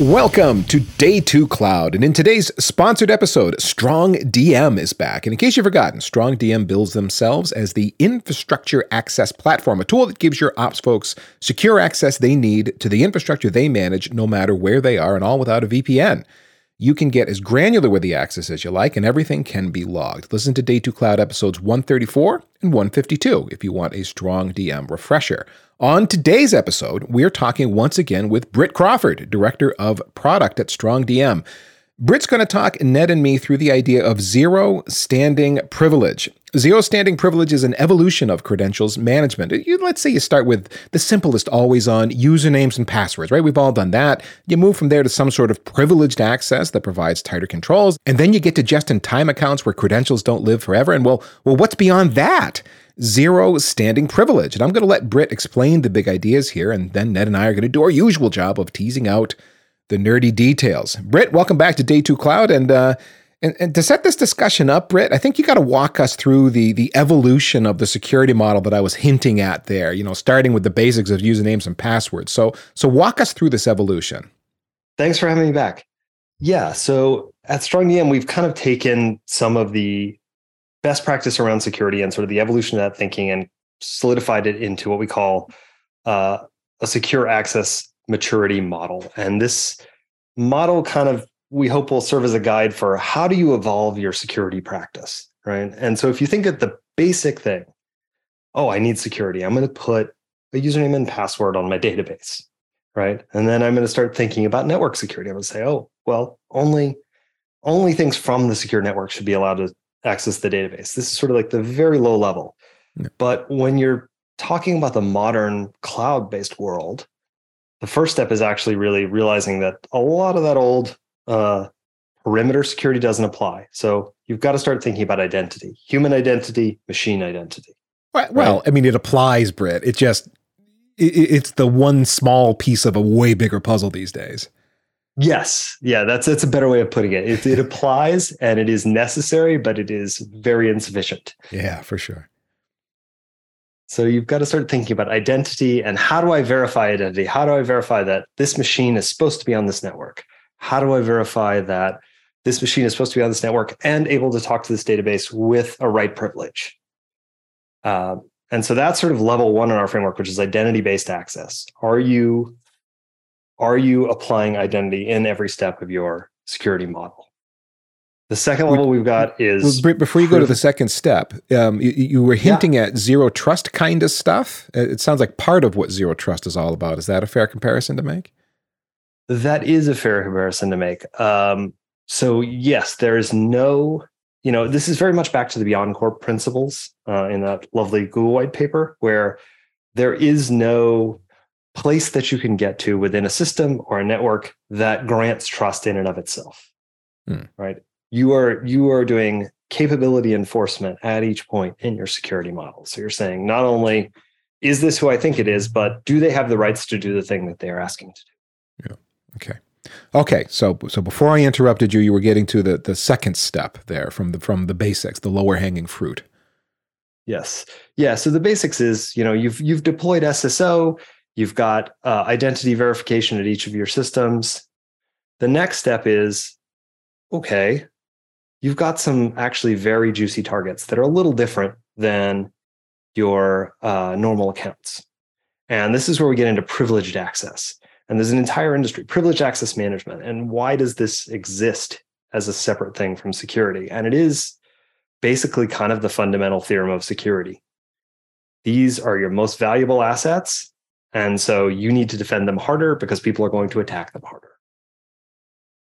Welcome to Day 2 Cloud. And in today's sponsored episode, Strong DM is back. And in case you've forgotten, Strong DM builds themselves as the infrastructure access platform, a tool that gives your ops folks secure access they need to the infrastructure they manage, no matter where they are, and all without a VPN. You can get as granular with the access as you like, and everything can be logged. Listen to Day 2 Cloud episodes 134 and 152 if you want a strong DM refresher. On today's episode, we're talking once again with Britt Crawford, Director of Product at Strong DM. Britt's going to talk Ned and me through the idea of zero standing privilege. Zero standing privilege is an evolution of credentials management. You, let's say you start with the simplest always on usernames and passwords, right? We've all done that. You move from there to some sort of privileged access that provides tighter controls. And then you get to just in time accounts where credentials don't live forever. And well, well, what's beyond that? Zero standing privilege. And I'm going to let Britt explain the big ideas here, and then Ned and I are going to do our usual job of teasing out the nerdy details. Britt, welcome back to Day Two Cloud, and uh, and, and to set this discussion up, Britt, I think you got to walk us through the the evolution of the security model that I was hinting at there. You know, starting with the basics of usernames and passwords. So so walk us through this evolution. Thanks for having me back. Yeah, so at StrongDM, we've kind of taken some of the best practice around security and sort of the evolution of that thinking and solidified it into what we call uh, a secure access maturity model. And this model kind of we hope will serve as a guide for how do you evolve your security practice, right? And so if you think of the basic thing, oh, I need security. I'm going to put a username and password on my database, right? And then I'm going to start thinking about network security. I'm going to say, oh, well, only only things from the secure network should be allowed to access the database. This is sort of like the very low level. Yeah. But when you're talking about the modern cloud-based world, the first step is actually really realizing that a lot of that old uh, perimeter security doesn't apply. So you've got to start thinking about identity, human identity, machine identity. Well, right? I mean, it applies, Britt. It just it, it's the one small piece of a way bigger puzzle these days. Yes, yeah, that's that's a better way of putting it. It, it applies and it is necessary, but it is very insufficient. Yeah, for sure. So you've got to start thinking about identity and how do I verify identity? How do I verify that this machine is supposed to be on this network? How do I verify that this machine is supposed to be on this network and able to talk to this database with a right privilege? Uh, and so that's sort of level one in our framework, which is identity-based access. Are you are you applying identity in every step of your security model? The second level we've got is before you go to the second step. Um, you, you, were hinting yeah. at zero trust kind of stuff. It sounds like part of what zero trust is all about. Is that a fair comparison to make? That is a fair comparison to make. Um, so yes, there is no. You know, this is very much back to the Beyond BeyondCorp principles uh, in that lovely Google white paper, where there is no place that you can get to within a system or a network that grants trust in and of itself. Hmm. Right you are you are doing capability enforcement at each point in your security model. So you're saying not only is this who I think it is, but do they have the rights to do the thing that they are asking to do? Yeah. Okay. Okay. So so before I interrupted you, you were getting to the the second step there from the from the basics, the lower hanging fruit. Yes. Yeah. So the basics is you know you've you've deployed SSO, you've got uh, identity verification at each of your systems. The next step is okay you've got some actually very juicy targets that are a little different than your uh, normal accounts. And this is where we get into privileged access. And there's an entire industry, privileged access management. And why does this exist as a separate thing from security? And it is basically kind of the fundamental theorem of security. These are your most valuable assets. And so you need to defend them harder because people are going to attack them harder.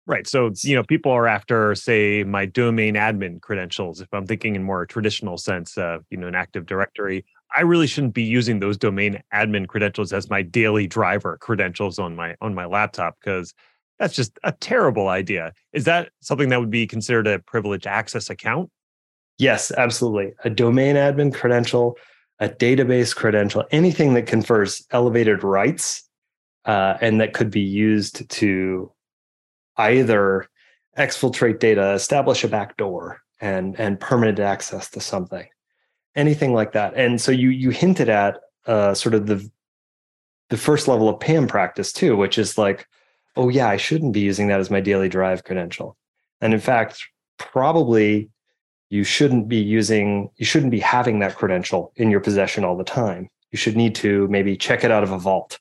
Right. So, you know, people are after, say, my domain admin credentials. If I'm thinking in more traditional sense, uh, you know, an Active Directory, I really shouldn't be using those domain admin credentials as my daily driver credentials on my on my laptop because that's just a terrible idea. Is that something that would be considered a privileged access account? Yes, absolutely. A domain admin credential, a database credential, anything that confers elevated rights uh, and that could be used to either exfiltrate data, establish a backdoor, and and permanent access to something, anything like that. And so you you hinted at uh, sort of the the first level of PAM practice too, which is like, oh yeah, I shouldn't be using that as my daily drive credential. And in fact, probably you shouldn't be using, you shouldn't be having that credential in your possession all the time. You should need to maybe check it out of a vault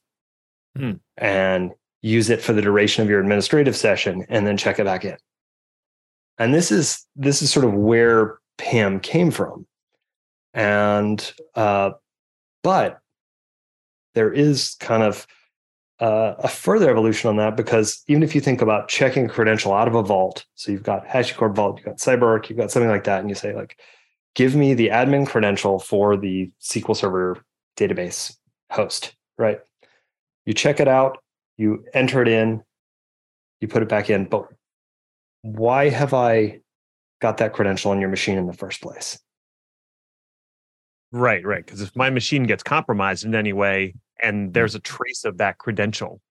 Hmm. and use it for the duration of your administrative session and then check it back in. And this is this is sort of where PAM came from. And uh, but there is kind of uh, a further evolution on that because even if you think about checking a credential out of a vault, so you've got HashiCorp Vault, you've got CyberArk, you've got something like that, and you say like, give me the admin credential for the SQL Server database host, right? You check it out, you enter it in, you put it back in, but why have I got that credential on your machine in the first place? Right, right. Because if my machine gets compromised in any way and there's a trace of that credential,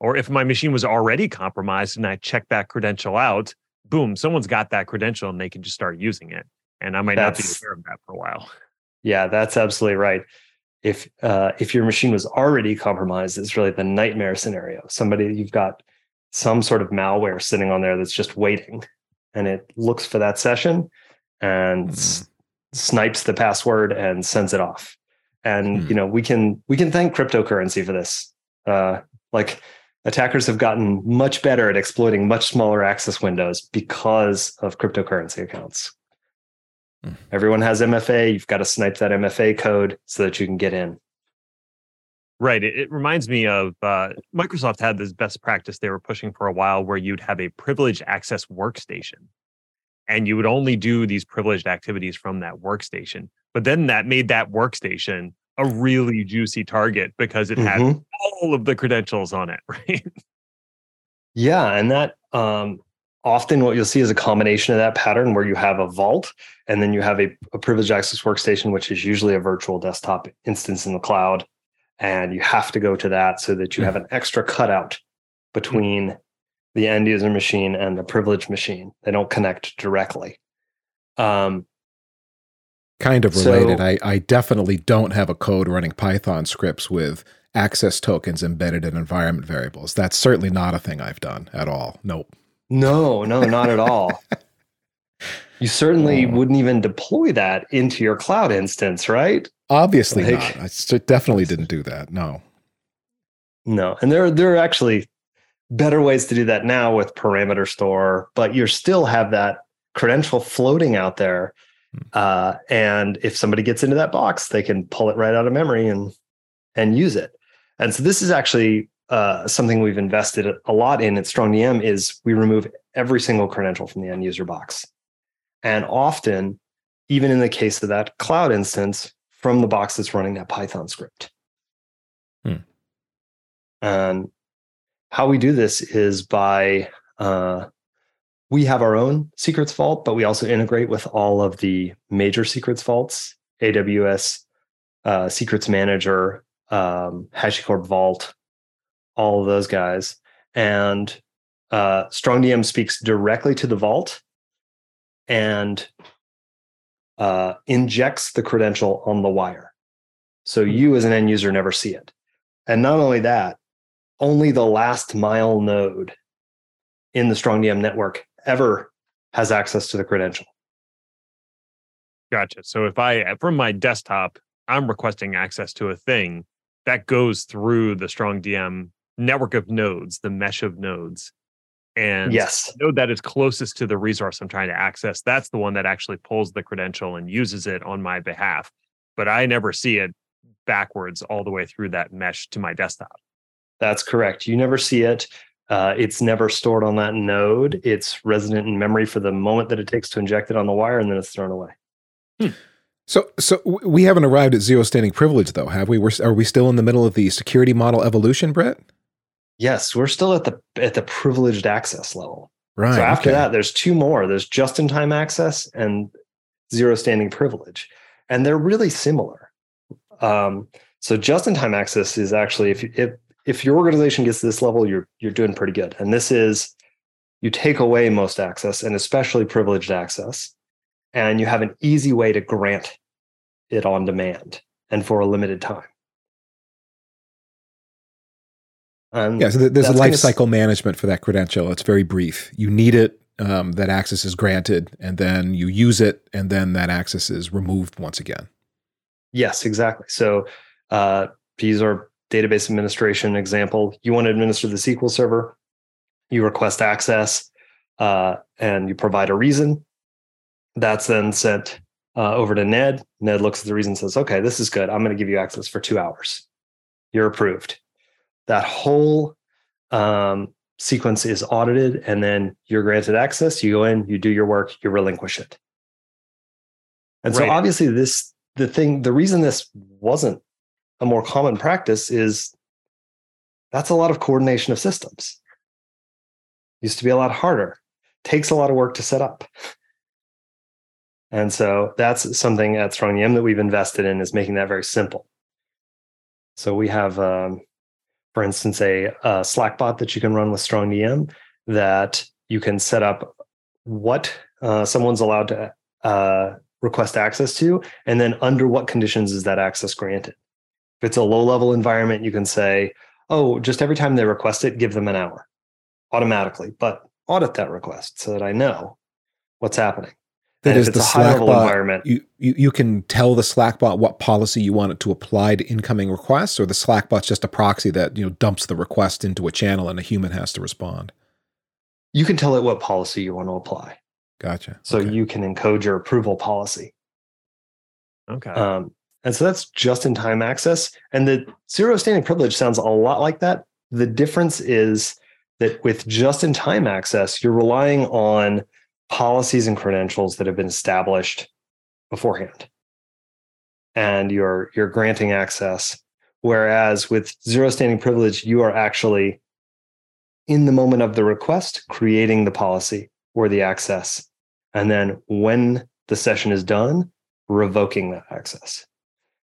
or if my machine was already compromised and I check that credential out, boom, someone's got that credential and they can just start using it. And I might not be aware of that for a while. Yeah, that's absolutely right. If uh, if your machine was already compromised, it's really the nightmare scenario. Somebody you've got some sort of malware sitting on there that's just waiting, and it looks for that session and s- snipes the password and sends it off. And Hmm. you know we can we can thank cryptocurrency for this. Uh, like attackers have gotten much better at exploiting much smaller access windows because of cryptocurrency accounts. Hmm. Everyone has MFA. You've got to snipe that MFA code so that you can get in. Right. It, it reminds me of uh, Microsoft had this best practice they were pushing for a while where you'd have a privileged access workstation and you would only do these privileged activities from that workstation. But then that made that workstation a really juicy target because it had Mhm. all of the credentials on it, right? Yeah, and that um, often what you'll see is a combination of that pattern where you have a vault and then you have a, a privileged access workstation, which is usually a virtual desktop instance in the cloud, and you have to go to that so that you have an extra cutout between the end user machine and the privileged machine. They don't connect directly. Um, Kind of So- related. I, I definitely don't have a code running Python scripts with access tokens embedded in environment variables. That's certainly not a thing I've done at all. Nope. No, no, not at all. You certainly Oh. wouldn't even deploy that into your cloud instance, right? Obviously Like- not. I definitely didn't do that. No. No, and there there are actually better ways to do that now with parameter store, but you still have that credential floating out there. Uh, and if somebody gets into that box, they can pull it right out of memory and and use it. And so this is actually uh, something we've invested a lot in at StrongDM is we remove every single credential from the end user box. And often, even in the case of that cloud instance, from the box that's running that Python script. Hmm. And how we do this is by uh, we have our own secrets vault, but we also integrate with all of the major secrets vaults, AWS uh, Secrets Manager, um, HashiCorp Vault, all of those guys. And uh, StrongDM speaks directly to the vault and uh, injects the credential on the wire. So you, as an end user, never see it. And not only that, only the last mile node in the StrongDM network ever has access to the credential. Gotcha. So if I from my desktop, I'm requesting access to a thing that goes through the strong DM network of nodes, the mesh of nodes. And yes. the node that is closest to the resource I'm trying to access, that's the one that actually pulls the credential and uses it on my behalf. But I never see it backwards all the way through that mesh to my desktop. That's correct. You never see it. Uh, it's never stored on that node. It's resident in memory for the moment that it takes to inject it on the wire, and then it's thrown away. So, so we haven't arrived at zero standing privilege, though, have we? We're, are we still in the middle of the security model evolution, Britt? Yes, we're still at the at the privileged access level. Right. so after okay. that, there's two more. There's just-in-time access and zero standing privilege, and they're really similar. Um, so just-in-time access is actually if you, if if your organization gets to this level, you're you're doing pretty good. And this is you take away most access and especially privileged access, and you have an easy way to grant it on demand and for a limited time. And Yeah, so th- there's a life gonna s- management for that credential. It's very brief. You need it, um, that access is granted, and then you use it, and then that access is removed once again. Yes, exactly. So uh, use our database administration example, you want to administer the SQL server, you request access, uh, and you provide a reason. That's then sent uh, over to Ned. Ned looks at the reason and says, okay, this is good. I'm going to give you access for two hours. You're approved. That whole um, sequence is audited, and then you're granted access. You go in, you do your work, you relinquish it. And so obviously, this the thing, the reason this wasn't a more common practice is that's a lot of coordination of systems. Used to be a lot harder. Takes a lot of work to set up. And so that's something at StrongDM that we've invested in is making that very simple. So we have, um, for instance, a, a Slack bot that you can run with StrongDM that you can set up what uh, someone's allowed to uh, request access to, and then under what conditions is that access granted. If it's a low level environment, you can say, oh, just every time they request it, give them an hour automatically, but audit that request so that I know what's happening. That And is if the it's a high level environment, You, you you can tell the Slack bot what policy you want it to apply to incoming requests, or the Slackbot's just a proxy that you know dumps the request into a channel and a human has to respond. you can tell it what policy you want to apply. Gotcha. So Okay. you can encode your approval policy. Okay. Um, and so that's just in time access. And the zero standing privilege sounds a lot like that. The difference is that with just in time access, you're relying on policies and credentials that have been established beforehand. And you're you're granting access. Whereas with zero standing privilege, you are actually in the moment of the request creating the policy or the access. And then when the session is done, revoking that access.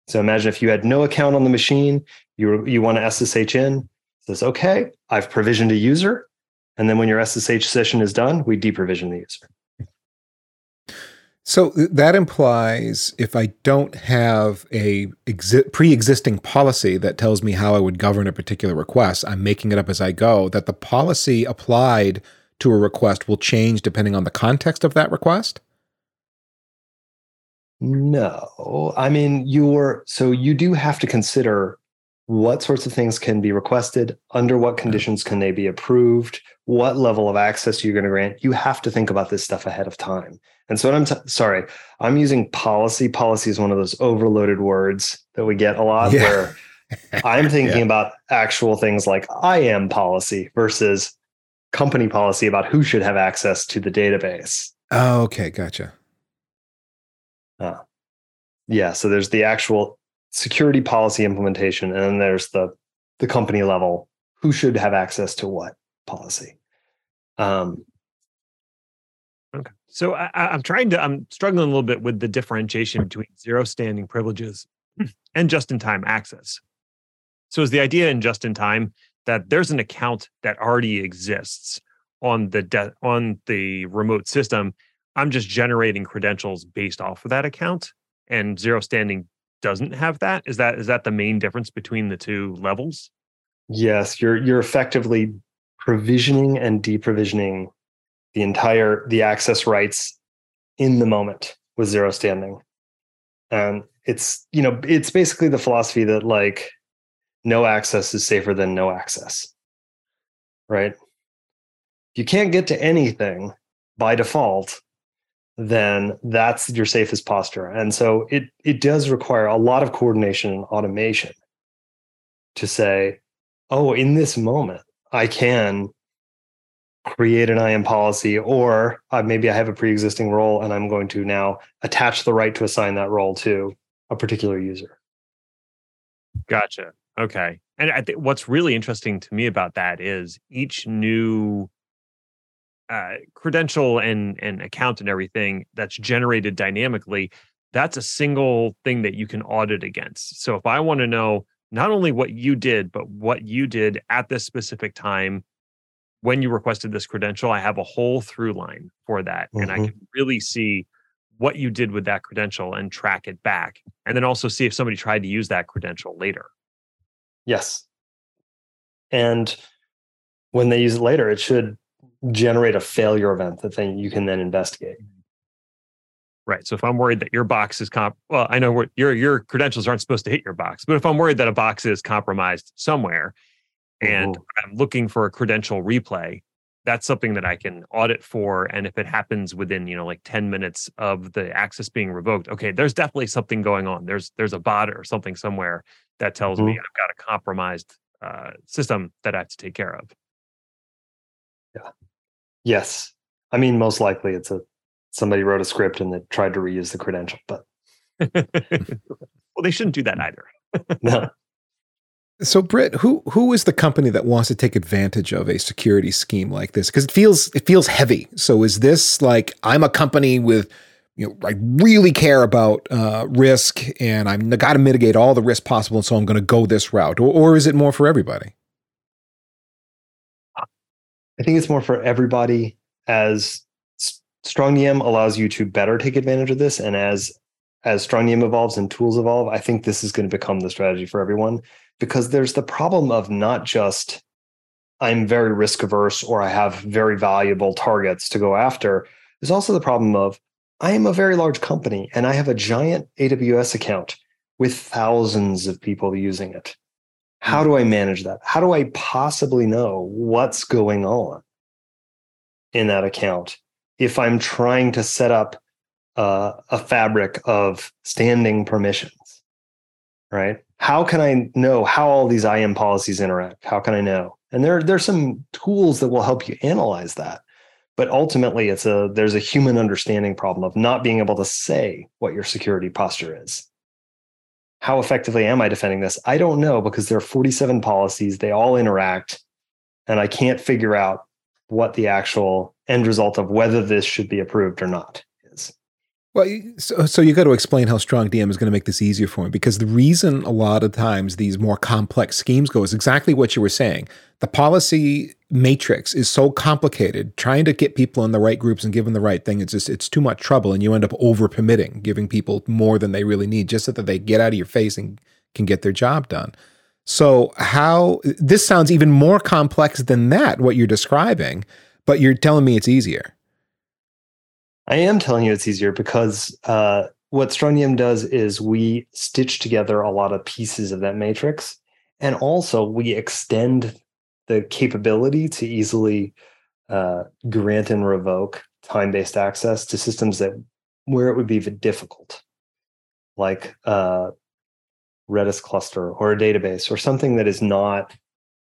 So imagine if you had no account on the machine, you you want to SSH in, says, okay, I've provisioned a user. And then when your SSH session is done, we deprovision the user. So that implies if I don't have a exi- pre-existing policy that tells me how I would govern a particular request, I'm making it up as I go. That the policy applied to a request will change depending on the context of that request. No, I mean, you're so you do have to consider what sorts of things can be requested, under what conditions can they be approved, what level of access you're going to grant. You have to think about this stuff ahead of time. And so, what I'm t- sorry, I'm using policy. Policy is one of those overloaded words that we get a lot Yeah. where I'm thinking Yeah. about actual things like IAM policy versus company policy about who should have access to the database. Oh, okay, gotcha. Yeah, so there's the actual security policy implementation, and then there's the the company level who should have access to what policy. Um, Okay. So I- I'm trying to, I'm struggling a little bit with the differentiation between zero standing privileges and just in time access. So is the idea in just in time that there's an account that already exists on the de- on the remote system. I'm just generating credentials based off of that account, and zero standing doesn't have that. Is that is that the main difference between the two levels? yes, you're you're effectively provisioning and deprovisioning the entire the access rights in the moment with zero standing. And it's you know it's basically the philosophy that like no access is safer than no access. Right? You can't get to anything by default, then that's your safest posture. And so it it does require a lot of coordination and automation to say, oh, in this moment, I can create an IAM policy, or uh, maybe I have a pre-existing role and I'm going to now attach the right to assign that role to a particular user. Gotcha. Okay. And I think what's really interesting to me about that is each new uh, credential and and account and everything that's generated dynamically, that's a single thing that you can audit against. So if I want to know not only what you did, but what you did at this specific time when you requested this credential, I have a whole through line for that, and I Mhm. can really see what you did with that credential and track it back, and then also see if somebody tried to use that credential later. Yes. And when they use it later, it should generate a failure event that then you can then investigate. Right. So if I'm worried that your box is comp, well, I know what your your credentials aren't supposed to hit your box, but if I'm worried that a box is compromised somewhere, and mm-hmm. I'm looking for a credential replay, that's something that I can audit for. And if it happens within, you know, like 10 minutes of the access being revoked, okay, there's definitely something going on. There's there's a bot or something somewhere that tells mm-hmm. me I've got a compromised uh, system that I have to take care of. Yeah. Yes. I mean, most likely it's a somebody wrote a script and they tried to reuse the credential, but well, they shouldn't do that either. no. So, Britt, who who is the company that wants to take advantage of a security scheme like this? Because it feels it feels heavy. So, is this like I'm a company with you know I really care about uh, risk and I'm got to mitigate all the risk possible, and so I'm going to go this route, or, or is it more for everybody? I think it's more for everybody as StrongDM allows you to better take advantage of this. And as as StrongDM evolves and tools evolve, I think this is going to become the strategy for everyone because there's the problem of not just I'm very risk averse or I have very valuable targets to go after. There's also the problem of I am a very large company and I have a giant AWS account with thousands of people using it. How do I manage that? How do I possibly know what's going on in that account if I'm trying to set up uh, a fabric of standing permissions, right? How can I know how all these IAM policies interact? How can I know? And there, there's some tools that will help you analyze that. But ultimately, it's a there's a human understanding problem of not being able to say what your security posture is. How effectively am I defending this? I don't know because there are 47 policies, they all interact, and I can't figure out what the actual end result of whether this should be approved or not. Well, so, so you got to explain how strong DM is going to make this easier for me because the reason a lot of times these more complex schemes go is exactly what you were saying. The policy matrix is so complicated. Trying to get people in the right groups and give them the right thing, it's just it's too much trouble, and you end up over permitting, giving people more than they really need, just so that they get out of your face and can get their job done. So how this sounds even more complex than that what you're describing, but you're telling me it's easier. I am telling you it's easier because uh, what StrongDM does is we stitch together a lot of pieces of that matrix, and also we extend the capability to easily uh, grant and revoke time-based access to systems that where it would be difficult, like uh, Redis cluster or a database or something that is not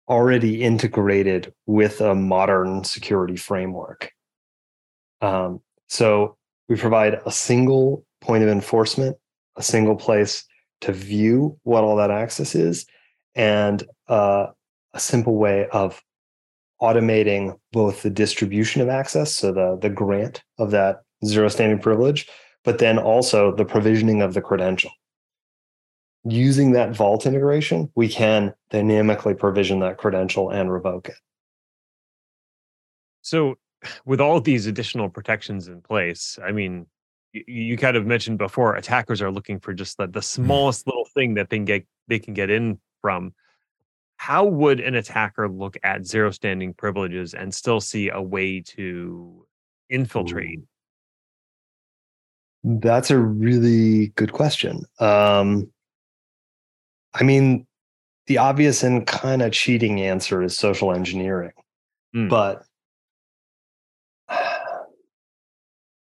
already integrated with a modern security framework. Um, so we provide a single point of enforcement, a single place to view what all that access is, and uh, a simple way of automating both the distribution of access, so the, the grant of that zero standing privilege, but then also the provisioning of the credential using that vault integration, we can dynamically provision that credential and revoke it. So, with all these additional protections in place, I mean, you, you kind of mentioned before, attackers are looking for just the, the mm. smallest little thing that they can get they can get in from. How would an attacker look at zero standing privileges and still see a way to infiltrate? That's a really good question. Um, I mean, the obvious and kind of cheating answer is social engineering, mm. but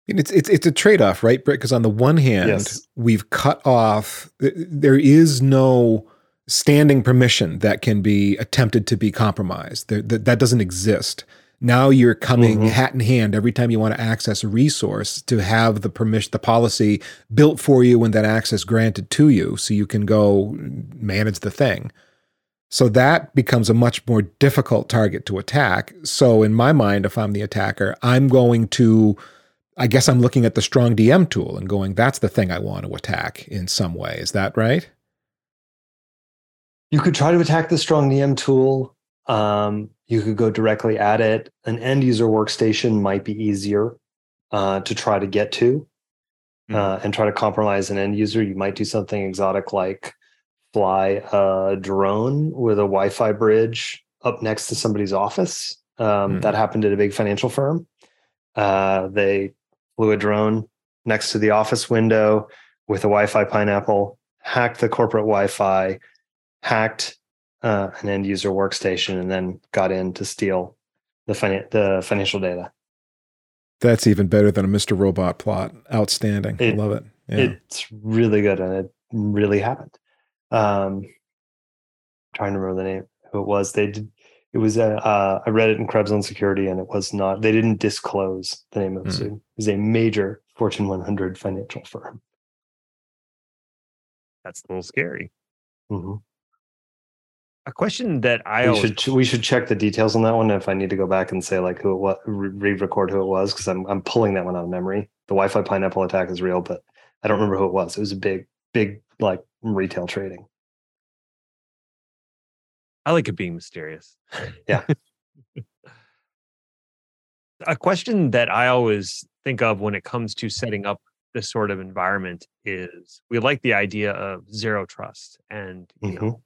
it's it's it's a trade off, right, Britt? Because on the one hand, yes. we've cut off. There is no standing permission that can be attempted to be compromised. There, that, that doesn't exist. Now you're coming mm-hmm. hat in hand every time you want to access a resource to have the permission, the policy built for you and that access granted to you so you can go manage the thing. So that becomes a much more difficult target to attack. So in my mind, if I'm the attacker, I'm going to, I guess I'm looking at the strong DM tool and going, that's the thing I want to attack in some way. Is that right? You could try to attack the strong DM tool. Um, you could go directly at it. An end user workstation might be easier uh, to try to get to mm. uh, and try to compromise an end user. You might do something exotic like fly a drone with a Wi Fi bridge up next to somebody's office. Um, mm. That happened at a big financial firm. Uh, they flew a drone next to the office window with a Wi-Fi pineapple, hacked the corporate Wi-Fi, hacked uh, an end user workstation, and then got in to steal the, fin- the financial data. That's even better than a Mr. Robot plot. Outstanding. It, I love it. Yeah. It's really good, and it really happened. Um, trying to remember the name who it was. They did. It was a. Uh, I read it in Krebs on Security, and it was not. They didn't disclose the name of mm. it. It was a major Fortune 100 financial firm. That's a little scary. Mm-hmm. A question that I we always... should we should check the details on that one if I need to go back and say like who it was, re-record who it was because I'm I'm pulling that one out of memory. The Wi-Fi pineapple attack is real, but I don't remember who it was. It was a big big like retail trading. I like it being mysterious. Yeah. a question that I always think of when it comes to setting up this sort of environment is we like the idea of zero trust and you mm-hmm. know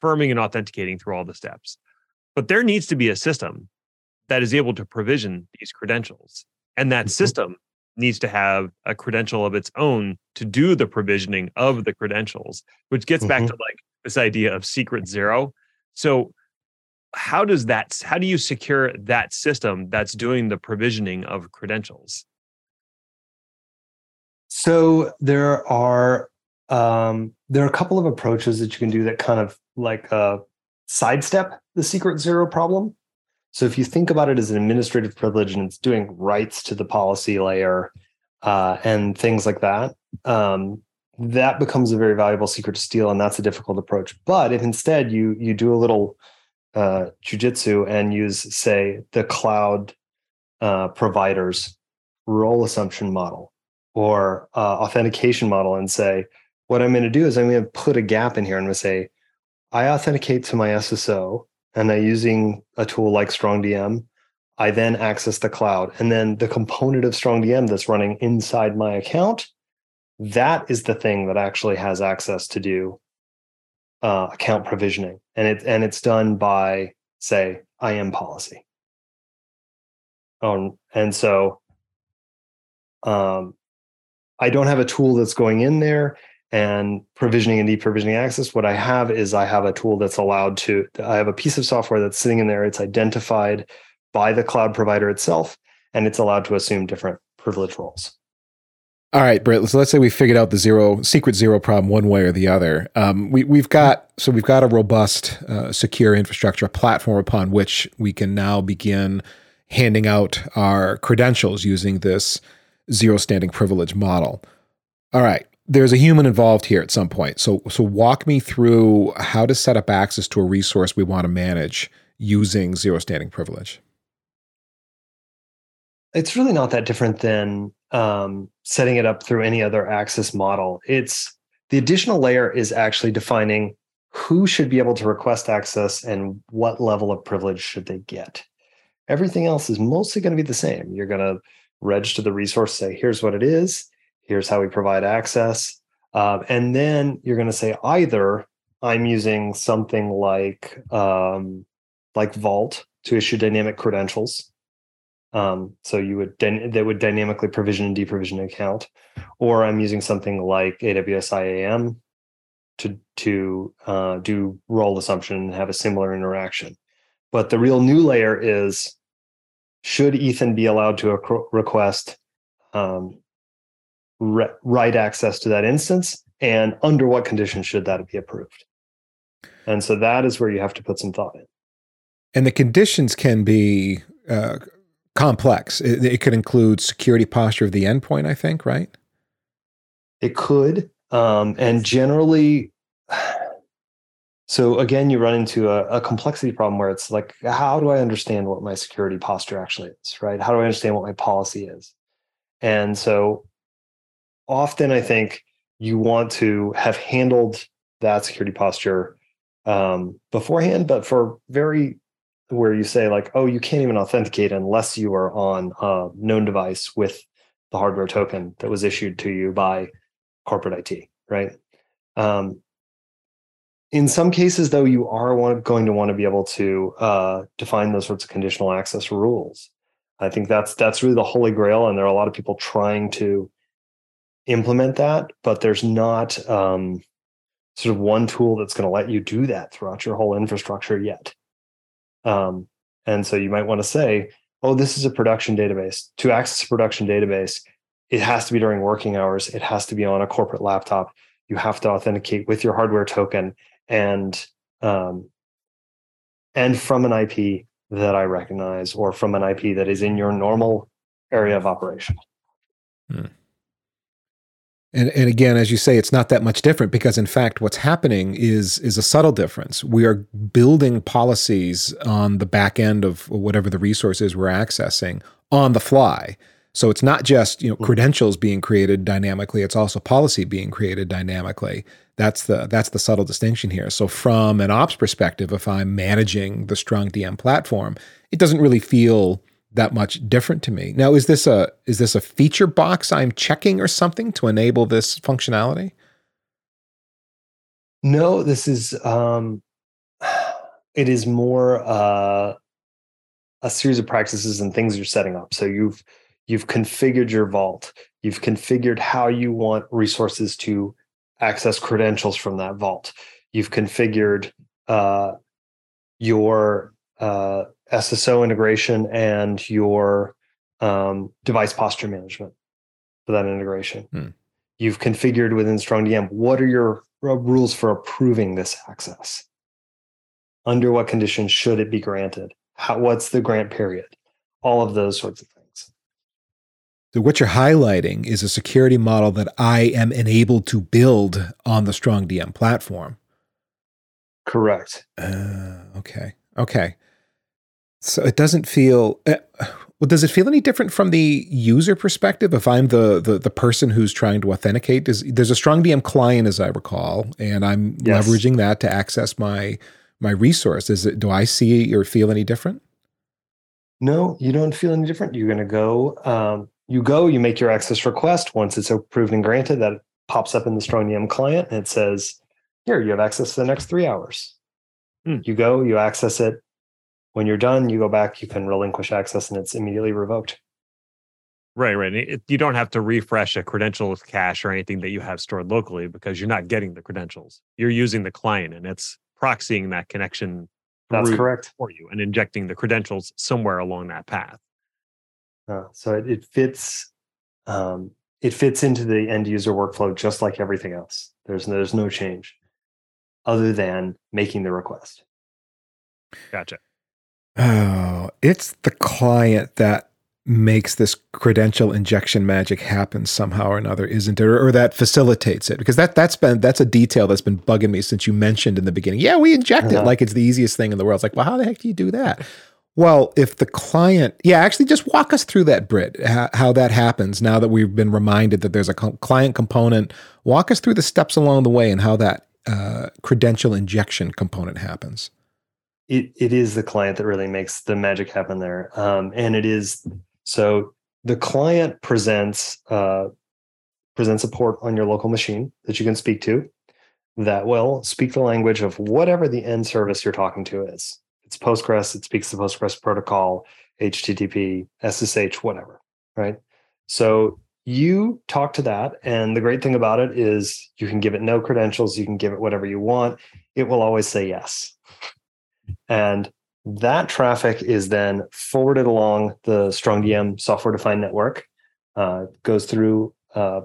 confirming and authenticating through all the steps. But there needs to be a system that is able to provision these credentials. And that mm-hmm. system needs to have a credential of its own to do the provisioning of the credentials, which gets mm-hmm. back to like this idea of secret zero. So how does that how do you secure that system that's doing the provisioning of credentials? So there are um, there are a couple of approaches that you can do that kind of like uh, sidestep the secret zero problem. So if you think about it as an administrative privilege and it's doing rights to the policy layer uh, and things like that, um, that becomes a very valuable secret to steal, and that's a difficult approach. But if instead you you do a little uh, jujitsu and use, say, the cloud uh, providers role assumption model or uh, authentication model, and say, what I'm going to do is I'm going to put a gap in here. I'm going to say, I authenticate to my SSO and I'm using a tool like StrongDM. I then access the cloud. And then the component of StrongDM that's running inside my account, that is the thing that actually has access to do uh, account provisioning. And it and it's done by, say, IAM policy. Um, and so um, I don't have a tool that's going in there and provisioning and deprovisioning access what i have is i have a tool that's allowed to i have a piece of software that's sitting in there it's identified by the cloud provider itself and it's allowed to assume different privilege roles all right britt so let's say we figured out the zero secret zero problem one way or the other um, we, we've got so we've got a robust uh, secure infrastructure a platform upon which we can now begin handing out our credentials using this zero standing privilege model all right there's a human involved here at some point. So so walk me through how to set up access to a resource we want to manage using zero standing privilege. It's really not that different than um, setting it up through any other access model. It's the additional layer is actually defining who should be able to request access and what level of privilege should they get. Everything else is mostly going to be the same. You're going to register the resource, say, here's what it is here's how we provide access. Um, and then you're going to say either I'm using something like um, like Vault to issue dynamic credentials. Um, so you would that would dynamically provision and deprovision an account, or I'm using something like AWS IAM to to uh, do role assumption and have a similar interaction. But the real new layer is should Ethan be allowed to request um, re- write access to that instance? And under what conditions should that be approved? And so that is where you have to put some thought in. And the conditions can be uh, complex. It, it, could include security posture of the endpoint i think right? It could um, and generally so again you run into a, a, complexity problem where it's like how do i understand what my security posture actually is right? How do i understand what my policy is? And so often I think you want to have handled that security posture um, beforehand, but for very where you say like, oh, you can't even authenticate unless you are on a known device with the hardware token that was issued to you by corporate IT, right? Um, in some cases, though, you are going to want to be able to uh, define those sorts of conditional access rules. I think that's that's really the holy grail, and there are a lot of people trying to implement that, but there's not um, sort of one tool that's going to let you do that throughout your whole infrastructure yet. Um, and so you might want to say, oh, this is a production database. To access a production database, it has to be during working hours. It has to be on a corporate laptop. You have to authenticate with your hardware token and um, and from an IP that I recognize or from an IP that is in your normal area of operation. Hmm. And, and again, as you say, it's not that much different because, in fact, what's happening is is a subtle difference. We are building policies on the back end of whatever the resources we're accessing on the fly. So it's not just you know mm-hmm. credentials being created dynamically; it's also policy being created dynamically. That's the that's the subtle distinction here. So from an ops perspective, if I'm managing the Strong DM platform, it doesn't really feel that much different to me. Now, is this a is this a feature box I'm checking or something to enable this functionality? No, this is um, it is more uh, a series of practices and things you're setting up. So you've you've configured your vault. You've configured how you want resources to access credentials from that vault. You've configured uh, your uh, SSO integration and your um, device posture management for that integration. Hmm. You've configured within StrongDM what are your rules for approving this access? Under what conditions should it be granted? How, what's the grant period? All of those sorts of things. So, what you're highlighting is a security model that I am enabled to build on the StrongDM platform. Correct. Uh, okay. Okay. So it doesn't feel. Uh, well, does it feel any different from the user perspective? If I'm the the, the person who's trying to authenticate, Does, there's a strong DM client, as I recall, and I'm yes. leveraging that to access my my resource. Is it? Do I see or feel any different? No, you don't feel any different. You're going to go. Um, you go. You make your access request. Once it's approved and granted, that pops up in the strong DM client, and it says, "Here, you have access to the next three hours." Hmm. You go. You access it when you're done, you go back, you can relinquish access and it's immediately revoked. Right, right. It, you don't have to refresh a credentials cache or anything that you have stored locally because you're not getting the credentials. You're using the client and it's proxying that connection. That's correct for you and injecting the credentials somewhere along that path. Uh, so it, it fits. Um, it fits into the end user workflow just like everything else. There's there's no change, other than making the request. Gotcha. Oh, it's the client that makes this credential injection magic happen somehow or another, isn't it? Or, or, that facilitates it? Because that that's been that's a detail that's been bugging me since you mentioned in the beginning. Yeah, we inject uh-huh. it like it's the easiest thing in the world. It's like, well, how the heck do you do that? Well, if the client, yeah, actually, just walk us through that, Britt, how, how that happens. Now that we've been reminded that there's a co- client component, walk us through the steps along the way and how that uh, credential injection component happens it, it is the client that really makes the magic happen there. Um, and it is so the client presents uh, presents a port on your local machine that you can speak to that will speak the language of whatever the end service you're talking to is. It's Postgres, it speaks the Postgres protocol, HTTP, SSH, whatever, right? So you talk to that. And the great thing about it is you can give it no credentials, you can give it whatever you want. It will always say yes. And that traffic is then forwarded along the StrongDM software defined network, uh, goes through uh,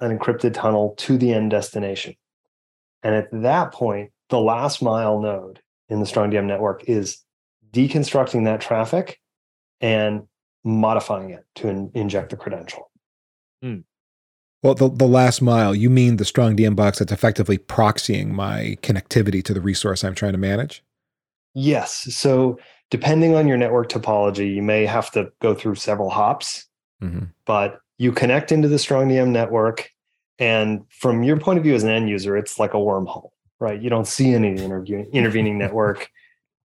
an encrypted tunnel to the end destination. And at that point, the last mile node in the StrongDM network is deconstructing that traffic and modifying it to in- inject the credential. Hmm. Well, the, the last mile, you mean the StrongDM box that's effectively proxying my connectivity to the resource I'm trying to manage? Yes. So depending on your network topology, you may have to go through several hops, mm-hmm. but you connect into the StrongDM network. And from your point of view as an end user, it's like a wormhole, right? You don't see any intervening network.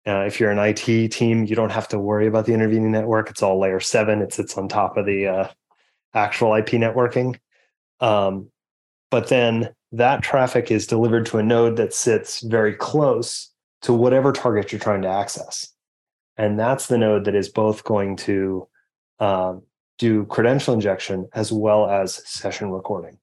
Uh, if you're an IT team, you don't have to worry about the intervening network. It's all layer seven. It sits on top of the uh, actual IP networking. Um, but then that traffic is delivered to a node that sits very close to whatever target you're trying to access. And that's the node that is both going to um, do credential injection as well as session recording.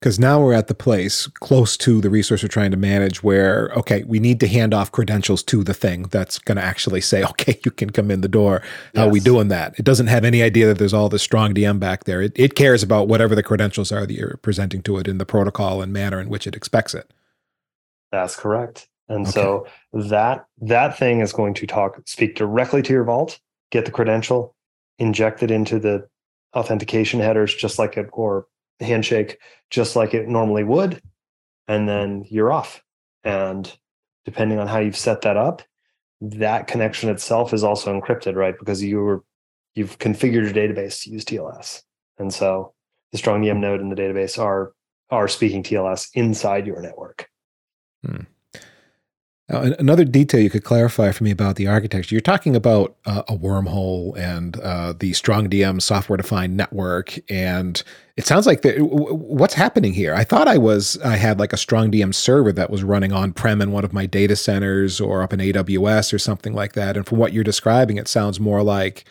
Because now we're at the place close to the resource we're trying to manage where, okay, we need to hand off credentials to the thing that's going to actually say, okay, you can come in the door. How yes. are we doing that? It doesn't have any idea that there's all this StrongDM back there. It, it cares about whatever the credentials are that you're presenting to it in the protocol and manner in which it expects it. That's correct. And okay. so that that thing is going to talk, speak directly to your vault, get the credential, inject it into the authentication headers, just like it, or handshake just like it normally would, and then you're off. And depending on how you've set that up, that connection itself is also encrypted, right? Because you were you've configured your database to use TLS. And so the StrongDM node in the database are are speaking TLS inside your network. Hmm. Now, another detail you could clarify for me about the architecture. You're talking about uh, a wormhole and uh, the StrongDM software defined network, and it sounds like the, what's happening here. I thought I was I had like a StrongDM server that was running on prem in one of my data centers or up in AWS or something like that. And from what you're describing, it sounds more like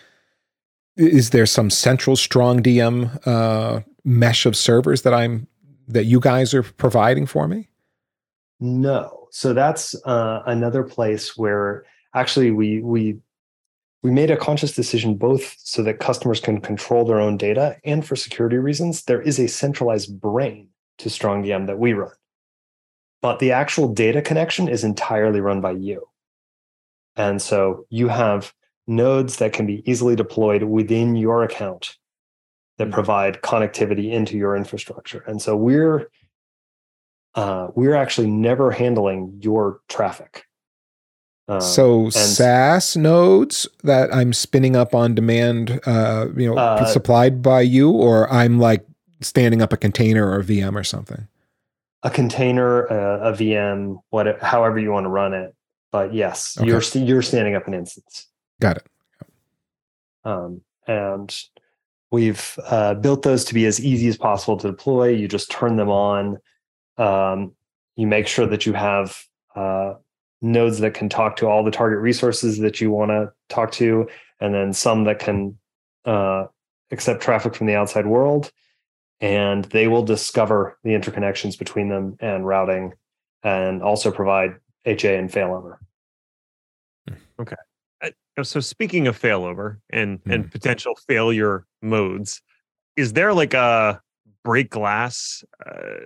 is there some central StrongDM uh, mesh of servers that I'm that you guys are providing for me? No. So that's uh, another place where actually we we we made a conscious decision both so that customers can control their own data and for security reasons. There is a centralized brain to StrongDM that we run, but the actual data connection is entirely run by you. And so you have nodes that can be easily deployed within your account that hmm. provide connectivity into your infrastructure. And so we're uh, we're actually never handling your traffic. Um, so SaaS nodes that I'm spinning up on demand, uh, you know, uh, supplied by you, or I'm like standing up a container or a VM or something. A container, a, a VM, what, however you want to run it. But yes, okay. you're you're standing up an instance. Got it. Um, and we've uh, built those to be as easy as possible to deploy. You just turn them on. Um, you make sure that you have uh, nodes that can talk to all the target resources that you want to talk to, and then some that can uh, accept traffic from the outside world. And they will discover the interconnections between them and routing, and also provide HA and failover. Okay. So speaking of failover and mm. and hmm. potential failure modes, is there like a break glass uh,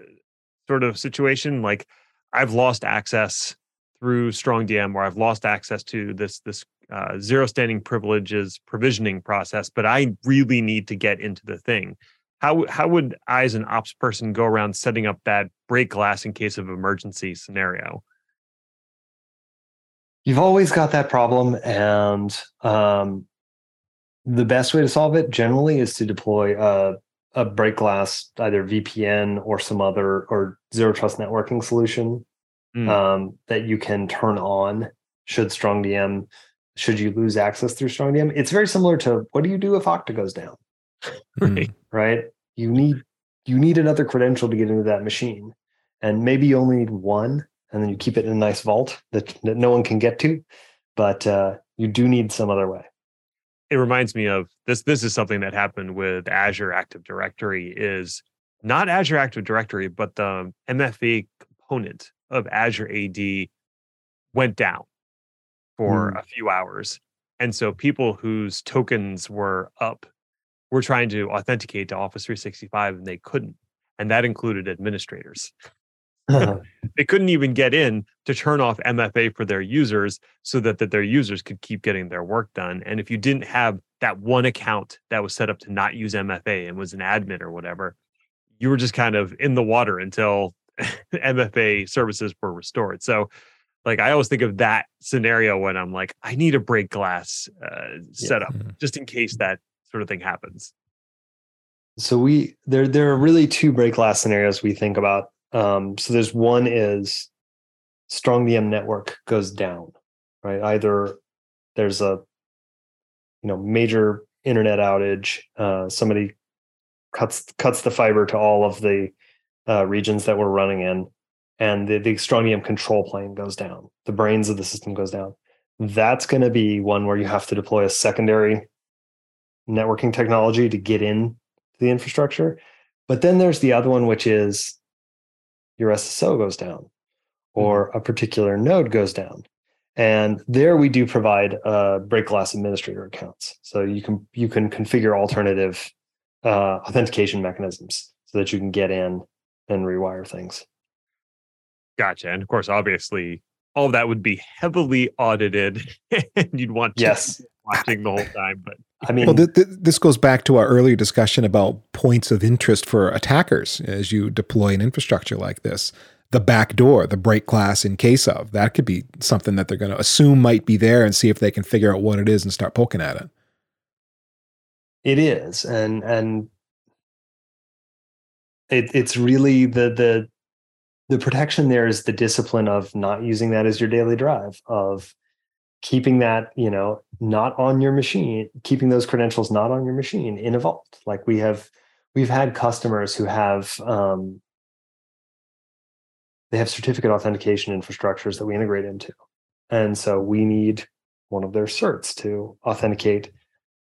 sort of situation. Like I've lost access through StrongDM or I've lost access to this this uh, zero standing privileges provisioning process, but I really need to get into the thing. How how would I as an ops person go around setting up that break glass in case of emergency scenario? You've always got that problem, and um, the best way to solve it generally is to deploy a a break glass, either VPN or some other or zero trust networking solution mm. um, that you can turn on should StrongDM should you lose access through StrongDM. It's very similar to what do you do if Okta goes down? right. right? You need you need another credential to get into that machine. And maybe you only need one, and then you keep it in a nice vault that, that no one can get to. But uh, you do need some other way it reminds me of this this is something that happened with Azure Active Directory is not Azure Active Directory but the MFA component of Azure AD went down for mm. a few hours. And so people whose tokens were up were trying to authenticate to Office 365 and they couldn't. And that included administrators they couldn't even get in to turn off MFA for their users so that, that their users could keep getting their work done. And if you didn't have that one account that was set up to not use MFA and was an admin or whatever, you were just kind of in the water until MFA services were restored. So, like, I always think of that scenario when I'm like, I need a break glass uh, setup yeah. just in case that sort of thing happens. So we there there are really two break glass scenarios we think about um, so there's one is StrongDM network goes down, right? Either there's a you know major internet outage, uh, somebody cuts cuts the fiber to all of the uh, regions that we're running in, and the, the StrongDM control plane goes down, the brains of the system goes down. That's going to be one where you have to deploy a secondary networking technology to get in to the infrastructure. But then there's the other one, which is your SSO goes down or a particular node goes down. And there we do provide uh, break glass administrator accounts. So you can you can configure alternative uh, authentication mechanisms so that you can get in and rewire things. Gotcha. And of course, obviously, all of that would be heavily audited, and you'd want to yes watching the whole time. But I mean, well, th- th- this goes back to our earlier discussion about points of interest for attackers as you deploy an infrastructure like this. The back door, the break glass in case of that could be something that they're going to assume might be there and see if they can figure out what it is and start poking at it. It is, and and it, it's really the the the protection there is the discipline of not using that as your daily drive of keeping that you know not on your machine keeping those credentials not on your machine in a vault. Like we have we've had customers who have um, they have certificate authentication infrastructures that we integrate into. And so we need one of their certs to authenticate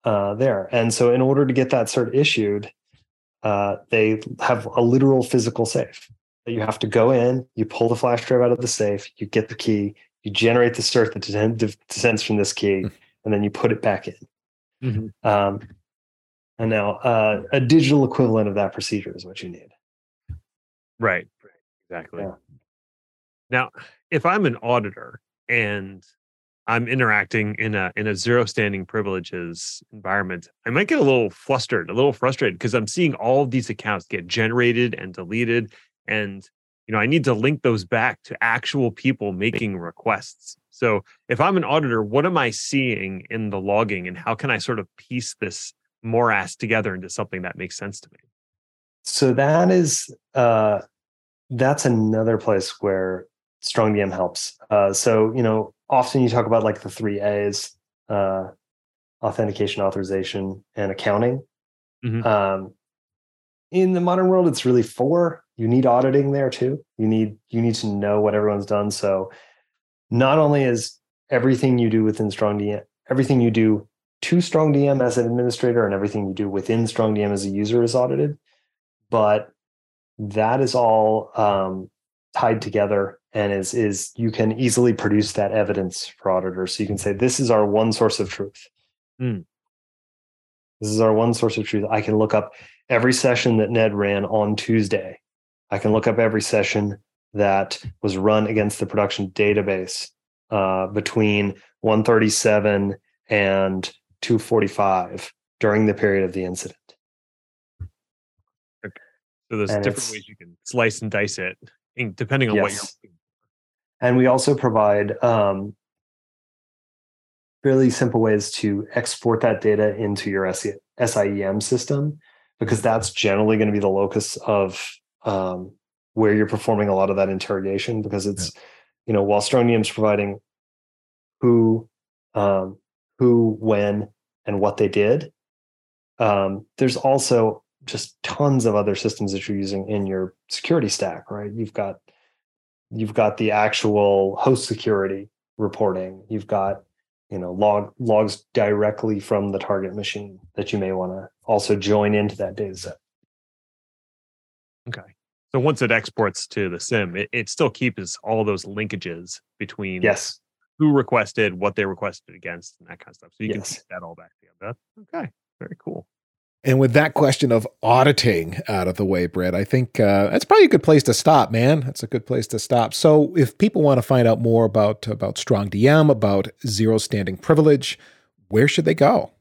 uh, there. And so in order to get that cert issued uh, they have a literal physical safe that you have to go in you pull the flash drive out of the safe you get the key you generate the cert that descends from this key, mm. and then you put it back in. Mm-hmm. Um, and now uh, a digital equivalent of that procedure is what you need. Right. Exactly. Yeah. Now, if I'm an auditor and I'm interacting in a in a zero standing privileges environment, I might get a little flustered, a little frustrated because I'm seeing all of these accounts get generated and deleted, and you know i need to link those back to actual people making requests. So if i'm an auditor what am i seeing in the logging and how can i sort of piece this morass together into something that makes sense to me? So that is uh that's another place where StrongDM helps. Uh so you know often you talk about like the three a's uh authentication authorization and accounting. Mm-hmm. um in the modern world it's really four you need auditing there too. You need you need to know what everyone's done. So not only is everything you do within StrongDM, everything you do to StrongDM as an administrator and everything you do within StrongDM as a user is audited, but that is all um, tied together and is is you can easily produce that evidence for auditors. So you can say this is our one source of truth. Mm. This is our one source of truth. I can look up every session that Ned ran on Tuesday I can look up every session that was run against the production database uh, between 137 and 245 during the period of the incident. Okay. So there's and different ways you can slice and dice it, depending on yes. what you're. And we also provide um, really simple ways to export that data into your SIEM system, because that's generally going to be the locus of um, where you're performing a lot of that interrogation because it's yeah. you know while StrongDM is providing who um, who when and what they did. Um, there's also just tons of other systems that you're using in your security stack right? You've got you've got the actual host security reporting. You've got you know log logs directly from the target machine that you may want to also join into that data set Okay. So once it exports to the SIEM, it, it still keeps all those linkages between yes who requested, what they requested against, and that kind of stuff. So you yes. can piece that all back together. Okay, very cool. And with that question of auditing out of the way, Britt, I think uh, that's probably a good place to stop, man. That's a good place to stop. So, if people want to find out more about about StrongDM, about zero standing privilege, where should they go?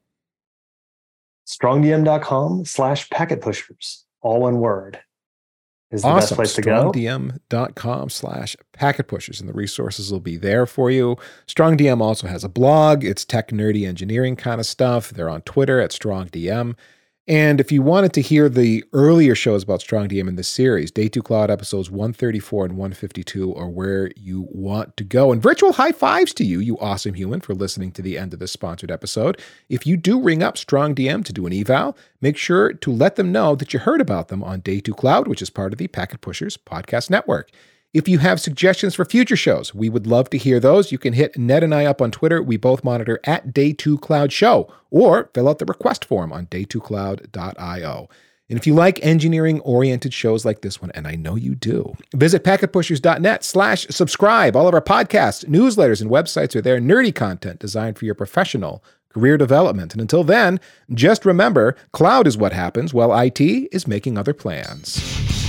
StrongDM.com slash packet pushers, all one word is the awesome. best place to go. StrongDM.com slash packet pushers, and the resources will be there for you. StrongDM also has a blog. It's tech nerdy engineering kind of stuff. They're on Twitter at StrongDM. And if you wanted to hear the earlier shows about StrongDM in this series, Day 2 Cloud episodes 134 and 152 are where you want to go. And virtual high fives to you, you awesome human, for listening to the end of this sponsored episode. If you do ring up StrongDM to do an eval, make sure to let them know that you heard about them on Day 2 Cloud, which is part of the Packet Pushers podcast network. If you have suggestions for future shows, we would love to hear those. You can hit Ned and I up on Twitter. We both monitor at Day2Cloud Show or fill out the request form on day2cloud.io. And if you like engineering oriented shows like this one, and I know you do, visit packetpushers.net slash subscribe. All of our podcasts, newsletters, and websites are there. Nerdy content designed for your professional career development. And until then, just remember cloud is what happens while IT is making other plans.